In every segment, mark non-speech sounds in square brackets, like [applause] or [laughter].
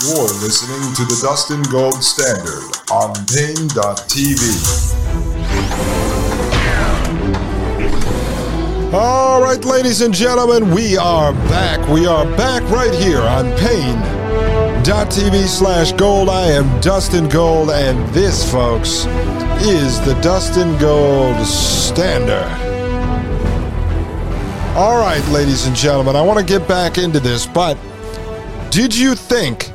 You're listening to the Dustin Gold Standard on Paine.tv. All right, ladies and gentlemen, we are back. We are back right here on Paine.tv slash gold. I am Dustin Gold, and this, folks, is the Dustin Gold Standard. All right, ladies and gentlemen, I want to get back into this, but did you think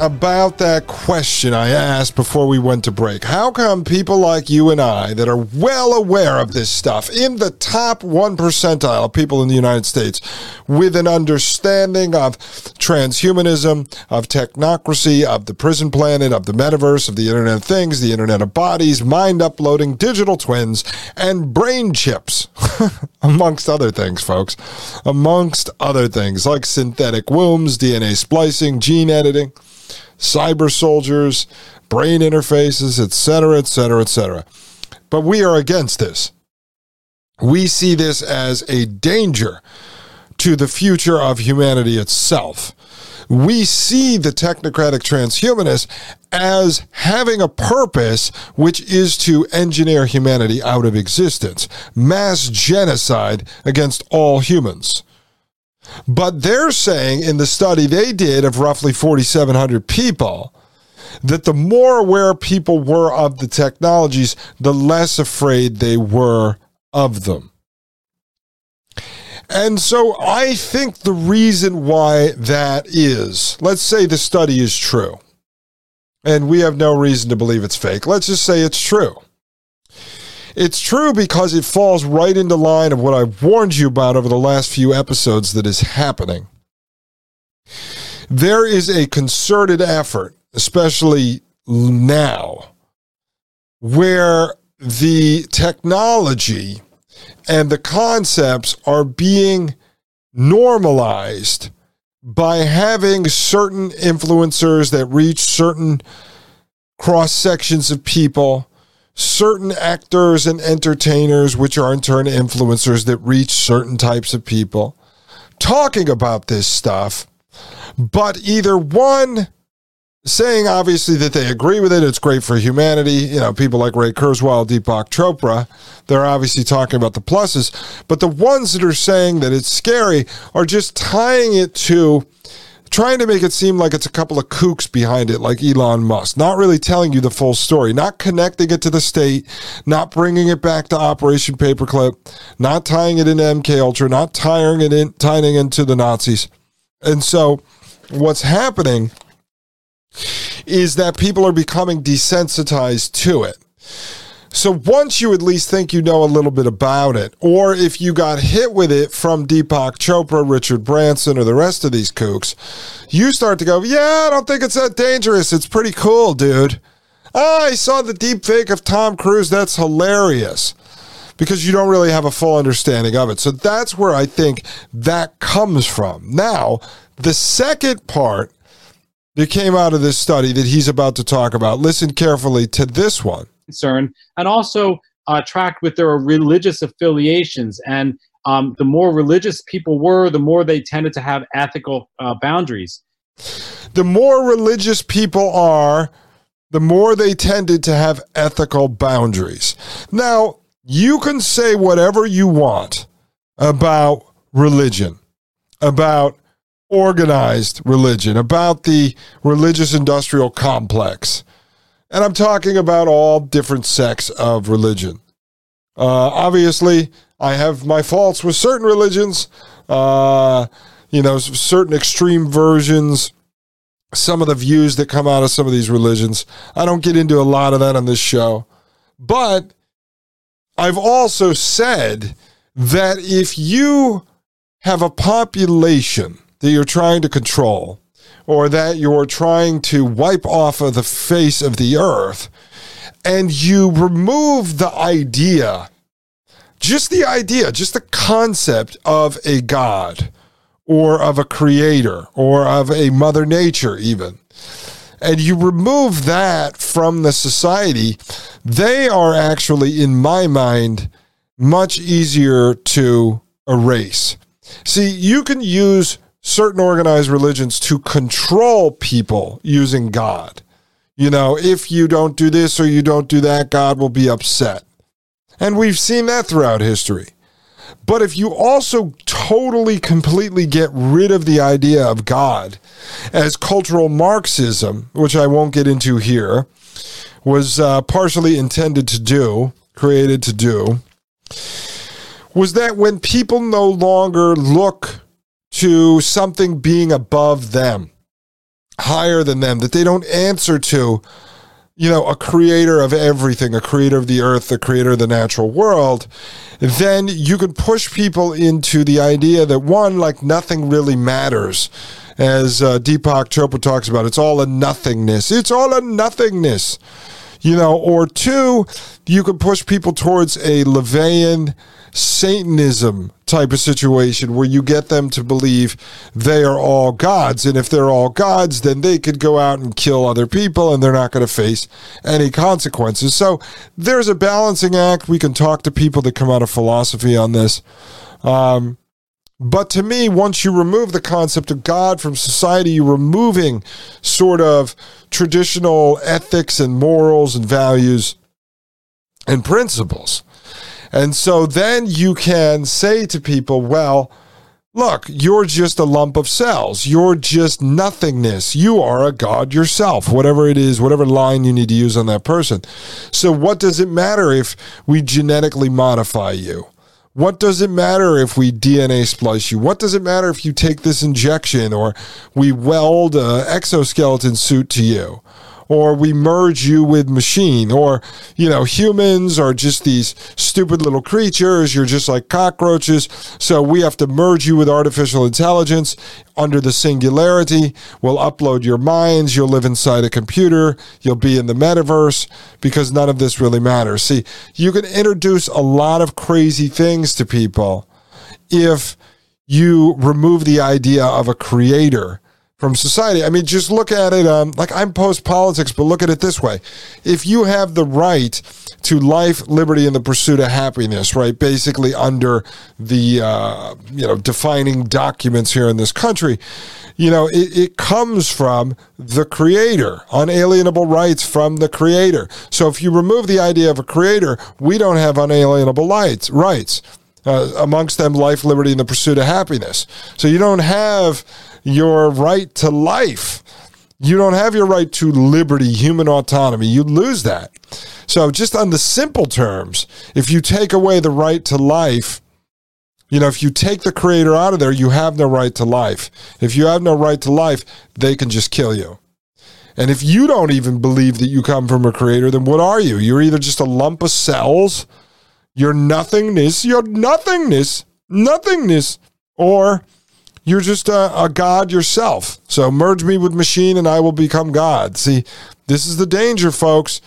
about that question I asked before we went to break. How come people like you and I, that are well aware of this stuff, in the top one percentile of people in the United States, with an understanding of transhumanism, of technocracy, of the prison planet, of the metaverse, of the Internet of Things, the Internet of Bodies, mind uploading, digital twins, and brain chips, [laughs] amongst other things, folks, amongst other things like synthetic wombs, DNA splicing, gene editing cyber soldiers, brain interfaces, etc., etc., etc. But we are against this. We see this as a danger to the future of humanity itself. We see the technocratic transhumanists as having a purpose, which is to engineer humanity out of existence, mass genocide against all humans. But they're saying in the study they did of roughly 4,700 people that the more aware people were of the technologies, the less afraid they were of them. And so I think the reason why that is, let's say the study is true, and we have no reason to believe it's fake. Let's just say it's true. It's true because it falls right into line of what I've warned you about over the last few episodes that is happening. There is a concerted effort, especially now, where the technology and the concepts are being normalized by having certain influencers that reach certain cross sections of people certain actors and entertainers, which are in turn influencers that reach certain types of people, talking about this stuff, but either one saying obviously that they agree with it, it's great for humanity. You know, people like Ray Kurzweil, Deepak Chopra, they're obviously talking about the pluses, but the ones that are saying that it's scary are just tying it to trying to make it seem like it's a couple of kooks behind it, like Elon Musk, not really telling you the full story, not connecting it to the state, not bringing it back to Operation Paperclip, not tying it into MK Ultra, not tying it in, tying it into the Nazis. And so, what's happening is that people are becoming desensitized to it. So once you at least think you know a little bit about it, or if you got hit with it from Deepak Chopra, Richard Branson, or the rest of these kooks, you start to go, yeah, I don't think it's that dangerous. It's pretty cool, dude. Oh, I saw the deep fake of Tom Cruise. That's hilarious. Because you don't really have a full understanding of it. So that's where I think that comes from. Now, the second part that came out of this study that he's about to talk about, listen carefully to this one concern, and also uh, tracked with their religious affiliations. And um, the more religious people were, the more they tended to have ethical uh, boundaries. The more religious people are, the more they tended to have ethical boundaries. Now, you can say whatever you want about religion, about organized religion, about the religious industrial complex. And I'm talking about all different sects of religion. Uh, obviously, I have my faults with certain religions, uh, you know, certain extreme versions, some of the views that come out of some of these religions. I don't get into a lot of that on this show. But I've also said that if you have a population that you're trying to control, or that you're trying to wipe off of the face of the earth, and you remove the idea, just the idea, just the concept of a God or of a creator or of a mother nature, even, and you remove that from the society, they are actually, in my mind, much easier to erase. See, you can use certain organized religions to control people using God. You know, if you don't do this or you don't do that, God will be upset. And we've seen that throughout history. But if you also totally, completely get rid of the idea of God, as cultural Marxism, which I won't get into here, was uh, partially intended to do, created to do, was that when people no longer look to something being above them, higher than them, that they don't answer to, you know, a creator of everything, a creator of the earth, the creator of the natural world, then you can push people into the idea that one, like nothing really matters. As uh, Deepak Chopra talks about, it's all a nothingness. It's all a nothingness. You know, or two, you can push people towards a LaVeyan Satanism type of situation where you get them to believe they are all gods. And if they're all gods, then they could go out and kill other people and they're not going to face any consequences. So there's a balancing act. We can talk to people that come out of philosophy on this. Um, but to me, once you remove the concept of God from society, you're removing sort of traditional ethics and morals and values and principles. And so then you can say to people, well, look, you're just a lump of cells. You're just nothingness. You are a God yourself, whatever it is, whatever line you need to use on that person. So, what does it matter if we genetically modify you? What does it matter if we DNA splice you? What does it matter if you take this injection or we weld an exoskeleton suit to you? Or we merge you with machine or you know humans are just these stupid little creatures you're just like cockroaches. So we have to merge you with artificial intelligence under the singularity. We'll upload your minds you'll live inside a computer you'll be in the metaverse because none of this really matters. See you can introduce a lot of crazy things to people if you remove the idea of a creator from society. I mean, just look at it. Um, like I'm post politics, but look at it this way: if you have the right to life, liberty, and the pursuit of happiness, right? Basically, under the uh, you know defining documents here in this country, you know it, it comes from the Creator, unalienable rights from the Creator. So if you remove the idea of a Creator, we don't have unalienable rights. Rights. Uh, amongst them, life, liberty, and the pursuit of happiness. So you don't have your right to life. You don't have your right to liberty, human autonomy. You lose that. So, just on the simple terms, if you take away the right to life, you know, if you take the creator out of there, you have no right to life. If you have no right to life, they can just kill you. And if you don't even believe that you come from a creator, then what are you? You're either just a lump of cells, you're nothingness, you're nothingness, nothingness, or you're just a, a, God yourself. So merge me with machine and I will become God. See, this is the danger, folks.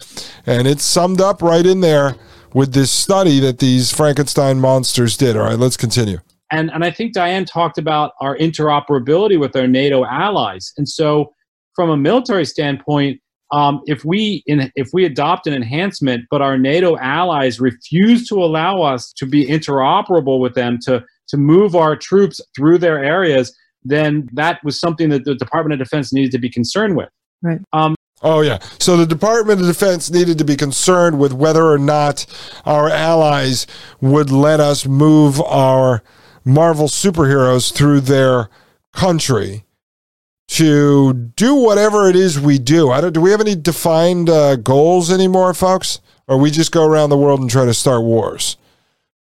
And it's summed up right in there with this study that these Frankenstein monsters did. All right, let's continue. And, and I think Diane talked about our interoperability with our NATO allies. And so, from a military standpoint, um, if we in, if we adopt an enhancement, but our NATO allies refuse to allow us to be interoperable with them to to move our troops through their areas, then that was something that the Department of Defense needed to be concerned with. Right. Um, Oh, yeah. So the Department of Defense needed to be concerned with whether or not our allies would let us move our Marvel superheroes through their country to do whatever it is we do. I don't, do we have any defined uh, goals anymore, folks? Or we just go around the world and try to start wars?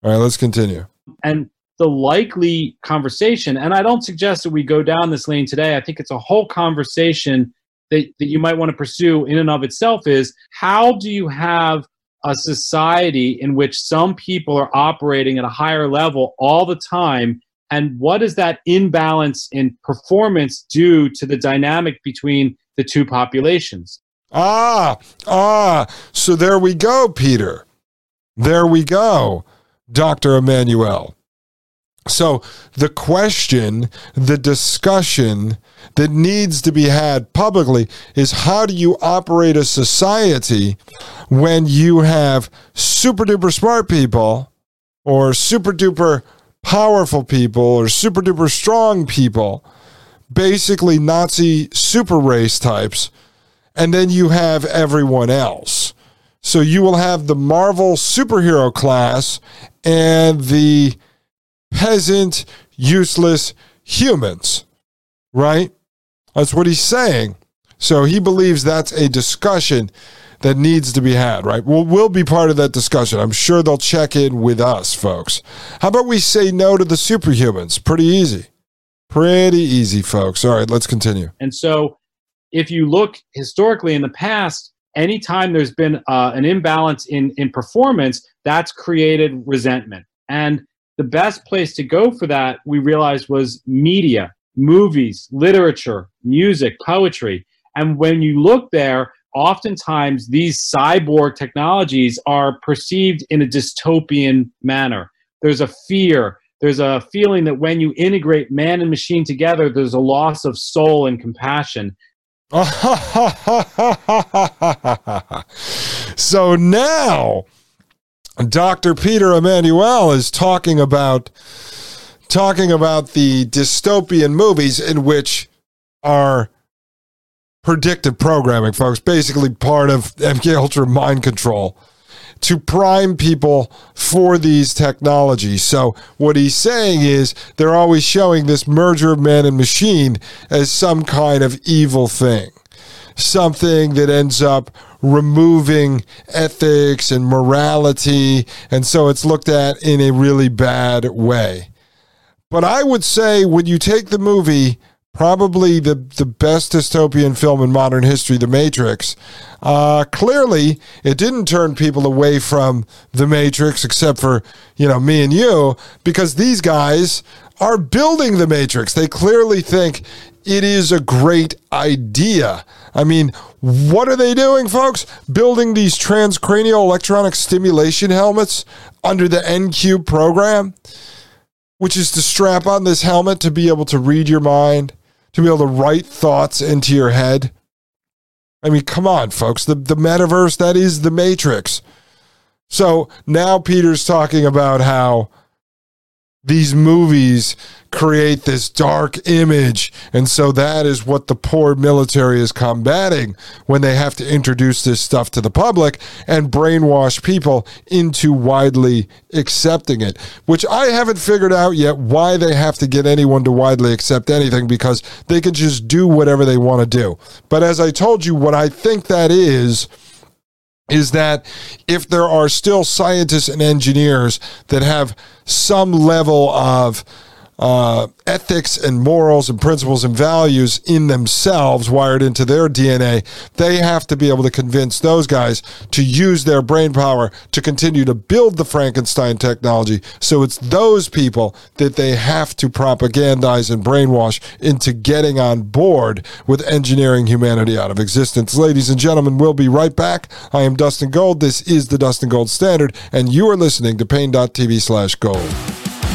All right, let's continue. And the likely conversation, and I don't suggest that we go down this lane today. I think it's a whole conversation that, that you might want to pursue in and of itself is how do you have a society in which some people are operating at a higher level all the time And what does that imbalance in performance do to the dynamic between the two populations? Ah, ah. So there we go, Peter. There we go, Dr. Emanuel. So the question, the discussion that needs to be had publicly is how do you operate a society when you have super duper smart people or super duper powerful people or super duper strong people, basically Nazi super race types, and then you have everyone else. So you will have the Marvel superhero class and the peasant, useless humans, right? That's what he's saying. So he believes that's a discussion that needs to be had, right? We'll, be part of that discussion. I'm sure they'll check in with us, folks. How about we say no to the superhumans? Pretty easy. Pretty easy, folks. All right, let's continue. And so if you look historically in the past, anytime there's been uh, an imbalance in, in performance, that's created resentment. And the best place to go for that, we realized, was media, movies, literature, music, poetry. And when you look there, oftentimes these cyborg technologies are perceived in a dystopian manner. There's a fear, there's a feeling that when you integrate man and machine together, there's a loss of soul and compassion. [laughs] so now Dr. Peter Emanuel is talking about talking about the dystopian movies in which are predictive programming, folks, basically part of MK Ultra mind control to prime people for these technologies. So what he's saying is they're always showing this merger of man and machine as some kind of evil thing. Something that ends up removing ethics and morality. And so it's looked at in a really bad way. But I would say when you take the movie, probably the, the best dystopian film in modern history, The Matrix, uh, clearly it didn't turn people away from The Matrix, except for, you know, me and you, because these guys are building The Matrix. They clearly think it is a great idea. I mean, what are they doing, folks? Building these transcranial electronic stimulation helmets under the NQ program, which is to strap on this helmet to be able to read your mind, to be able to write thoughts into your head. I mean, come on, folks. The, the metaverse, that is the Matrix. So now Peter's talking about how these movies create this dark image. And so that is what the poor military is combating when they have to introduce this stuff to the public and brainwash people into widely accepting it, which I haven't figured out yet why they have to get anyone to widely accept anything because they can just do whatever they want to do. But as I told you, what I think that is is that if there are still scientists and engineers that have some level of uh, ethics and morals and principles and values in themselves wired into their DNA, they have to be able to convince those guys to use their brain power to continue to build the Frankenstein technology. So it's those people that they have to propagandize and brainwash into getting on board with engineering humanity out of existence. Ladies and gentlemen, we'll be right back. I am Dustin Gold. This is the Dustin Gold Standard, and you are listening to Paine.tv slash gold.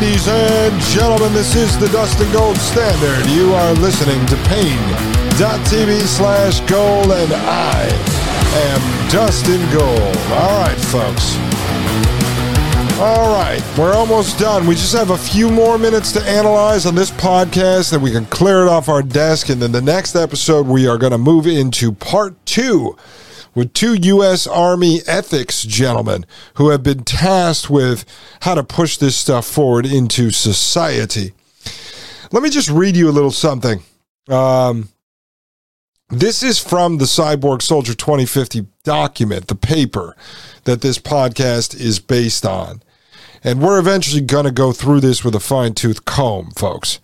Ladies and gentlemen, this is the Dustin Gold Standard. You are listening to Paine.tv slash gold, and I am Dustin Gold. All right, folks. All right, we're almost done. We just have a few more minutes to analyze on this podcast, and we can clear it off our desk. And then the next episode, we are going to move into part two with two U.S. Army ethics gentlemen who have been tasked with how to push this stuff forward into society. Let me just read you a little something. Um, This is from the Cyborg Soldier 2050 document, the paper that this podcast is based on. And we're eventually going to go through this with a fine tooth comb, folks,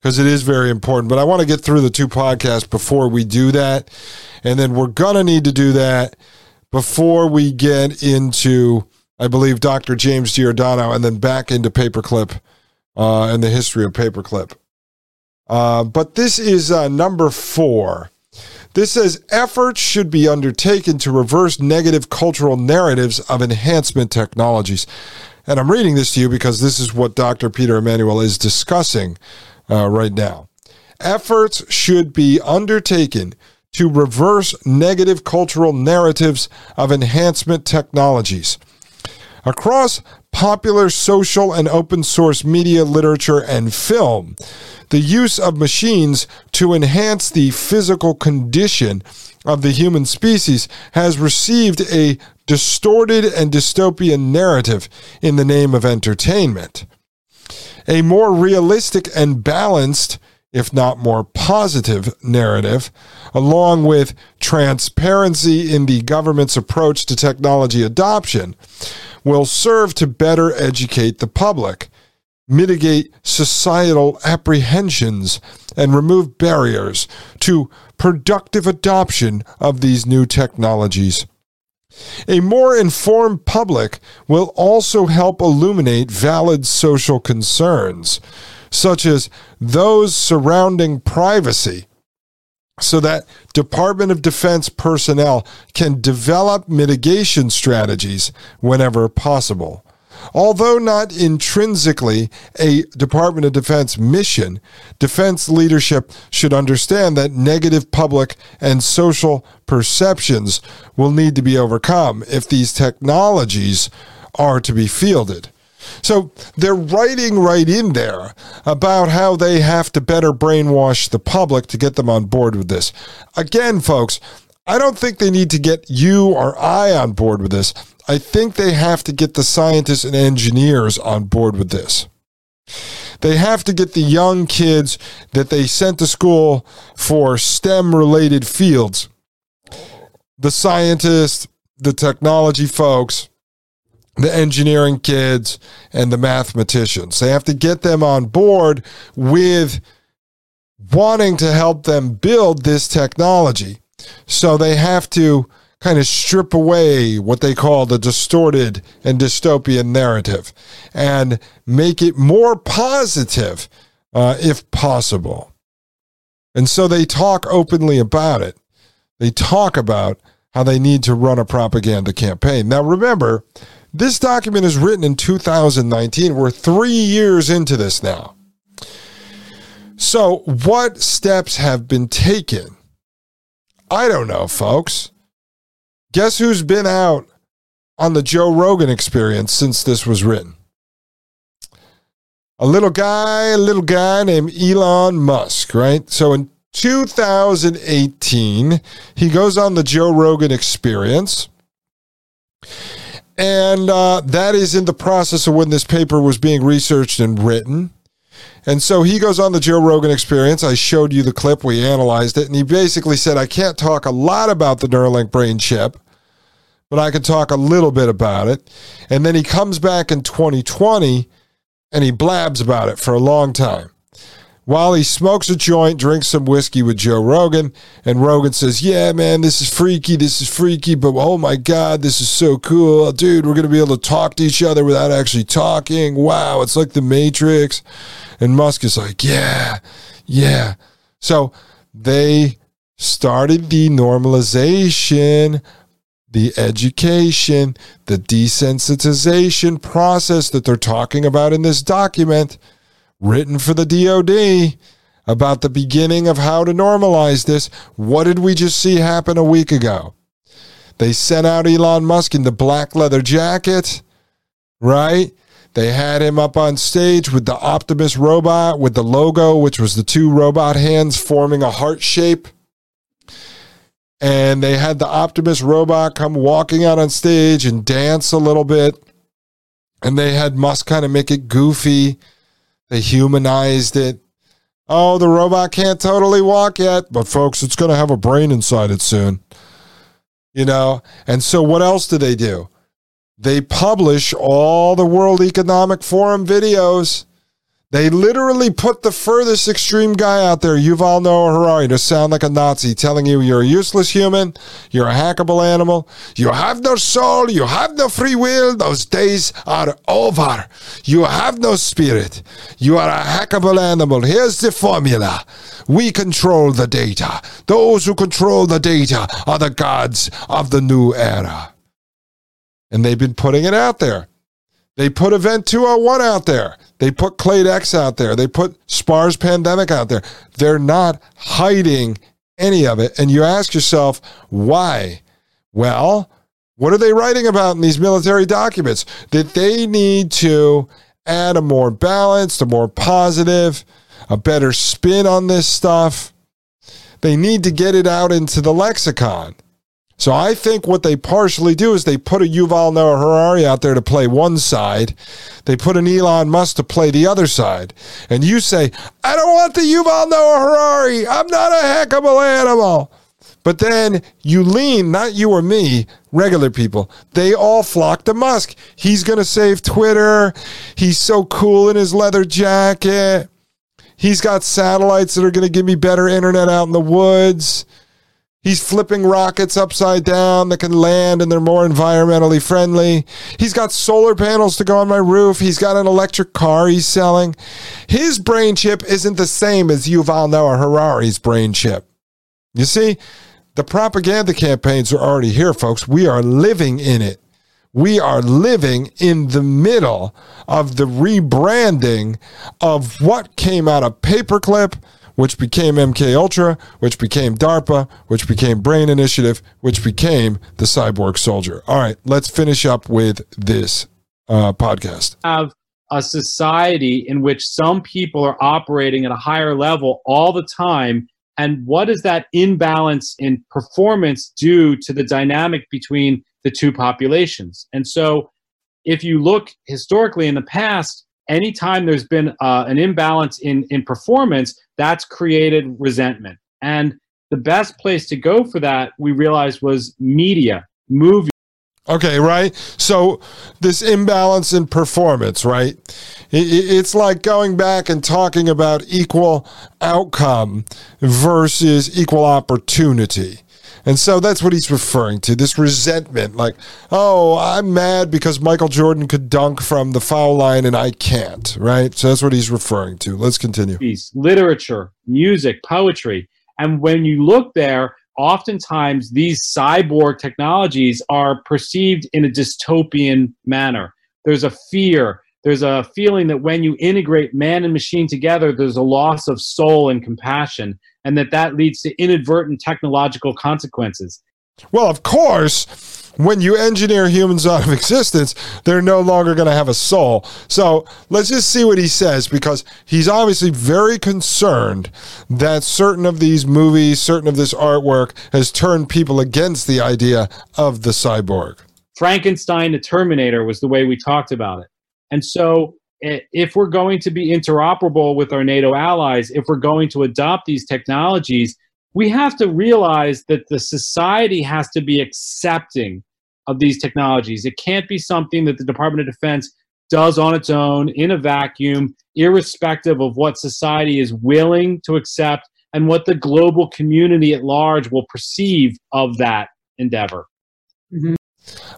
because it is very important. But I want to get through the two podcasts before we do that. And then we're going to need to do that before we get into, I believe, Dr. James Giordano and then back into Paperclip uh, and the history of Paperclip. Uh, but this is uh, number four. This says efforts should be undertaken to reverse negative cultural narratives of enhancement technologies. And I'm reading this to you because this is what Dr. Peter Emanuel is discussing uh, right now. Efforts should be undertaken to reverse negative cultural narratives of enhancement technologies. Across popular social and open source media, literature, and film, the use of machines to enhance the physical condition of the human species has received a distorted and dystopian narrative in the name of entertainment. A more realistic and balanced, if not more positive, narrative, along with transparency in the government's approach to technology adoption, will serve to better educate the public mitigate societal apprehensions, and remove barriers to productive adoption of these new technologies. A more informed public will also help illuminate valid social concerns, such as those surrounding privacy, so that Department of Defense personnel can develop mitigation strategies whenever possible. Although not intrinsically a Department of Defense mission, defense leadership should understand that negative public and social perceptions will need to be overcome if these technologies are to be fielded. So they're writing right in there about how they have to better brainwash the public to get them on board with this. Again, folks, I don't think they need to get you or I on board with this. I think they have to get the scientists and engineers on board with this. They have to get the young kids that they sent to school for STEM related fields the scientists, the technology folks, the engineering kids, and the mathematicians. They have to get them on board with wanting to help them build this technology. So they have to kind of strip away what they call the distorted and dystopian narrative and make it more positive uh, if possible. And so they talk openly about it. They talk about how they need to run a propaganda campaign. Now, remember, this document is written in 2019. We're three years into this now. So, what steps have been taken? I don't know, folks. Guess who's been out on the Joe Rogan experience since this was written? A little guy, a little guy named Elon Musk, right? So in 2018, he goes on the Joe Rogan experience. And uh, that is in the process of when this paper was being researched and written. And so he goes on the Joe Rogan experience. I showed you the clip, we analyzed it, and he basically said, I can't talk a lot about the Neuralink brain chip but I can talk a little bit about it. And then he comes back in 2020 and he blabs about it for a long time. While he smokes a joint, drinks some whiskey with Joe Rogan, and Rogan says, Yeah, man, this is freaky, this is freaky, but oh my God, this is so cool. Dude, we're going to be able to talk to each other without actually talking. Wow, it's like the Matrix. And Musk is like, Yeah, yeah. So they started the normalization the education, the desensitization process that they're talking about in this document written for the DoD about the beginning of how to normalize this. What did we just see happen a week ago? They sent out Elon Musk in the black leather jacket, right? They had him up on stage with the Optimus robot with the logo, which was the two robot hands forming a heart shape and they had the Optimus robot come walking out on stage and dance a little bit. And they had Musk kind of make it goofy. They humanized it. Oh, the robot can't totally walk yet, but folks, it's going to have a brain inside it soon. You know? And so what else do they do? They publish all the World Economic Forum videos they literally put the furthest extreme guy out there, Yuval Noah Harari, to sound like a Nazi, telling you you're a useless human, you're a hackable animal, you have no soul, you have no free will, those days are over. You have no spirit, you are a hackable animal. Here's the formula we control the data. Those who control the data are the gods of the new era. And they've been putting it out there. They put Event 201 out there. They put Clade X out there. They put Spars Pandemic out there. They're not hiding any of it. And you ask yourself, why? Well, what are they writing about in these military documents? That they need to add a more balanced, a more positive, a better spin on this stuff. They need to get it out into the lexicon. So I think what they partially do is they put a Yuval Noah Harari out there to play one side. They put an Elon Musk to play the other side. And you say, I don't want the Yuval Noah Harari. I'm not a hackable animal. But then you lean, not you or me, regular people. They all flock to Musk. He's going to save Twitter. He's so cool in his leather jacket. He's got satellites that are going to give me better internet out in the woods. He's flipping rockets upside down that can land and they're more environmentally friendly. He's got solar panels to go on my roof. He's got an electric car he's selling. His brain chip isn't the same as Yuval Noah Harari's brain chip. You see, the propaganda campaigns are already here, folks. We are living in it. We are living in the middle of the rebranding of what came out of paperclip which became MK Ultra, which became DARPA, which became Brain Initiative, which became the Cyborg Soldier. All right, let's finish up with this uh, podcast. Have a society in which some people are operating at a higher level all the time. And what does that imbalance in performance do to the dynamic between the two populations? And so, if you look historically in the past, anytime there's been uh, an imbalance in, in performance, that's created resentment. And the best place to go for that, we realized, was media, movie. Okay, right. So this imbalance in performance, right? It's like going back and talking about equal outcome versus equal opportunity. And so that's what he's referring to this resentment like, oh, I'm mad because Michael Jordan could dunk from the foul line and I can't, right? So that's what he's referring to. Let's continue. Literature, music, poetry. And when you look there, oftentimes these cyborg technologies are perceived in a dystopian manner. There's a fear, there's a feeling that when you integrate man and machine together, there's a loss of soul and compassion and that that leads to inadvertent technological consequences. Well, of course, when you engineer humans out of existence, they're no longer going to have a soul. So let's just see what he says because he's obviously very concerned that certain of these movies, certain of this artwork has turned people against the idea of the cyborg. Frankenstein the Terminator was the way we talked about it. And so if we're going to be interoperable with our NATO allies, if we're going to adopt these technologies, we have to realize that the society has to be accepting of these technologies. It can't be something that the Department of Defense does on its own in a vacuum, irrespective of what society is willing to accept and what the global community at large will perceive of that endeavor. Mm-hmm.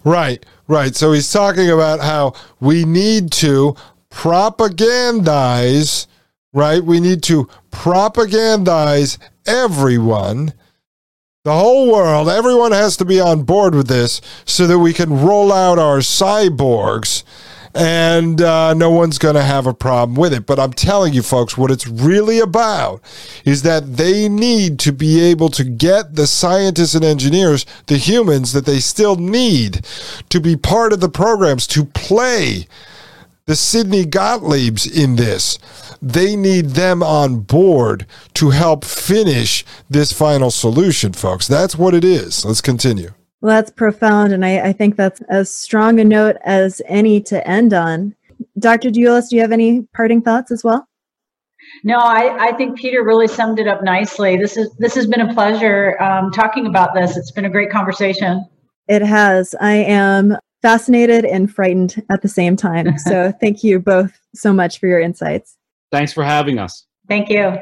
Right, right. So he's talking about how we need to propagandize, right? We need to propagandize everyone, the whole world. Everyone has to be on board with this so that we can roll out our cyborgs and uh, no one's going to have a problem with it. But I'm telling you, folks, what it's really about is that they need to be able to get the scientists and engineers, the humans that they still need to be part of the programs, to play the Sidney Gottliebs in this. They need them on board to help finish this final solution, folks. That's what it is. Let's continue. Well, that's profound. And I, I think that's as strong a note as any to end on. Dr. DiEuliis, do you have any parting thoughts as well? No, I, I think Peter really summed it up nicely. This is this has been a pleasure um, talking about this. It's been a great conversation. It has. I am fascinated and frightened at the same time. [laughs] So thank you both so much for your insights. Thanks for having us. Thank you.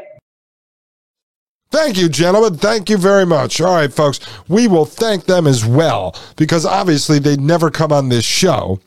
Thank you, gentlemen. Thank you very much. All right, folks, we will thank them as well because obviously they'd never come on this show.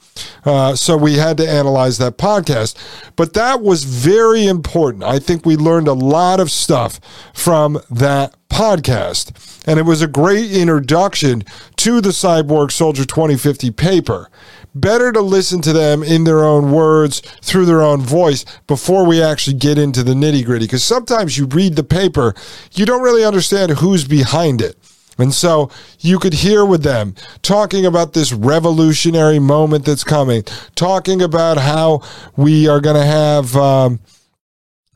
Uh, so we had to analyze that podcast. But that was very important. I think we learned a lot of stuff from that podcast. And it was a great introduction to the Cyborg Soldier 2050 paper better to listen to them in their own words through their own voice before we actually get into the nitty gritty. Because sometimes you read the paper, you don't really understand who's behind it. And so you could hear with them talking about this revolutionary moment that's coming, talking about how we are going to have. Um,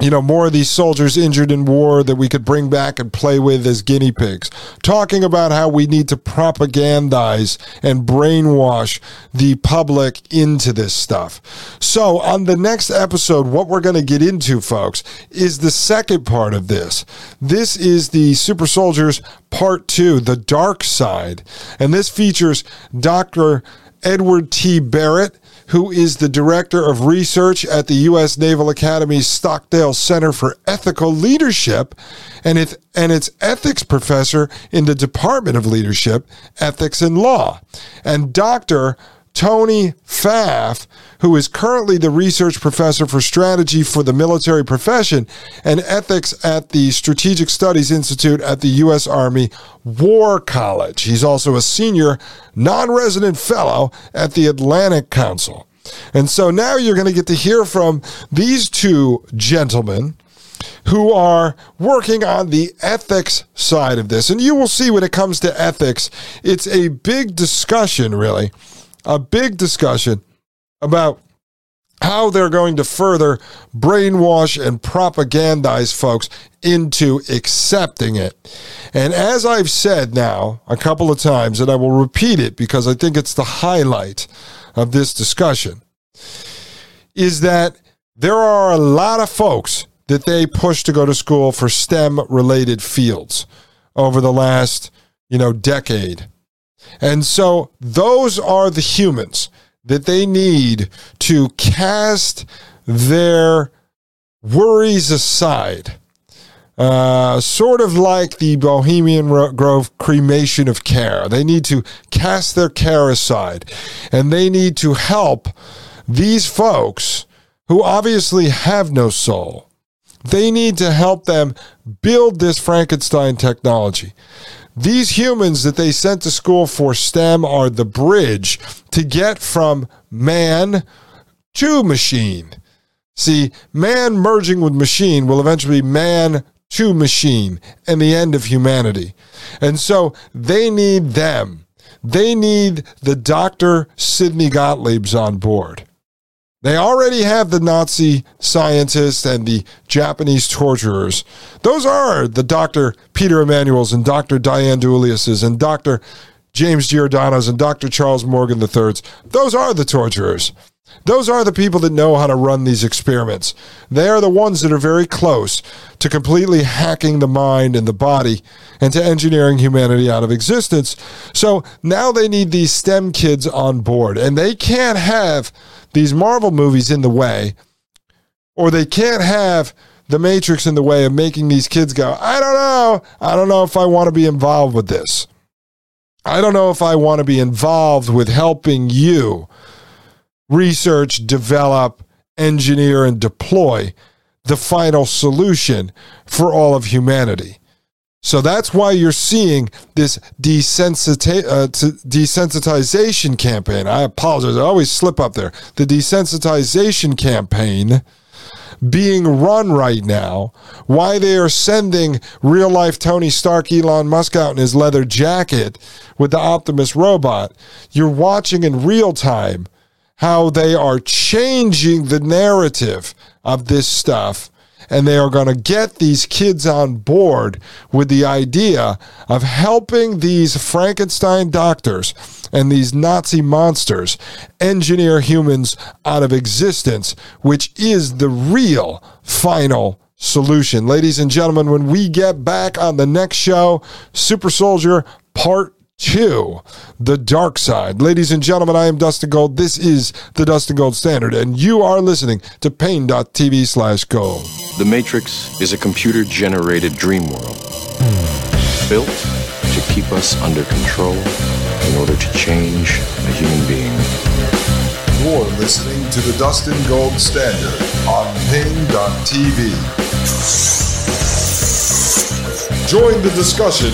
you know, more of these soldiers injured in war that we could bring back and play with as guinea pigs. Talking about how we need to propagandize and brainwash the public into this stuff. So, on the next episode, what we're going to get into, folks, is the second part of this. This is the Super Soldiers Part 2, The Dark Side. And this features Dr. Edward T. Barrett who is the director of research at the U.S. Naval Academy's Stockdale Center for Ethical Leadership and, it, and its ethics professor in the Department of Leadership, Ethics and Law. And Dr. Tony Pfaff, who is currently the research professor for strategy for the military profession and ethics at the Strategic Studies Institute at the U.S. Army War College. He's also a senior non resident fellow at the Atlantic Council. And so now you're going to get to hear from these two gentlemen who are working on the ethics side of this. And you will see when it comes to ethics, it's a big discussion, really a big discussion about how they're going to further brainwash and propagandize folks into accepting it. And as I've said now a couple of times, and I will repeat it because I think it's the highlight of this discussion, is that there are a lot of folks that they push to go to school for STEM related fields over the last, you know, decade. And so those are the humans that they need to cast their worries aside. Uh, sort of like the Bohemian Grove cremation of care. They need to cast their care aside and they need to help these folks who obviously have no soul. They need to help them build this Frankenstein technology. These humans that they sent to school for STEM are the bridge to get from man to machine. See, man merging with machine will eventually be man to machine and the end of humanity. And so they need them. They need the Dr. Sidney Gottliebs on board. They already have the Nazi scientists and the Japanese torturers. Those are the Dr. Peter Emanuels and Dr. Diane DiEuliis's and Dr. James Giordano's and Dr. Charles Morgan III's. Those are the torturers. Those are the people that know how to run these experiments. They are the ones that are very close to completely hacking the mind and the body and to engineering humanity out of existence. So now they need these STEM kids on board, and they can't have these Marvel movies in the way, or they can't have the Matrix in the way of making these kids go, I don't know. I don't know if I want to be involved with this. I don't know if I want to be involved with helping you research, develop, engineer, and deploy the final solution for all of humanity. So that's why you're seeing this desensita- uh, desensitization campaign. I apologize. I always slip up there. The desensitization campaign being run right now, why they are sending real life Tony Stark, Elon Musk out in his leather jacket with the Optimus robot. You're watching in real time how they are changing the narrative of this stuff and they are going to get these kids on board with the idea of helping these Frankenstein doctors and these Nazi monsters engineer humans out of existence, which is the real final solution. Ladies and gentlemen, when we get back on the next show, Super Soldier Part Two, The Dark Side. Ladies and gentlemen, I am Dustin Gold. This is the Dustin Gold Standard, and you are listening to Paine.tv slash gold. The Matrix is a computer generated dream world built to keep us under control in order to change a human being. You're listening to the Dustin Gold Standard on Paine.tv. Join the discussion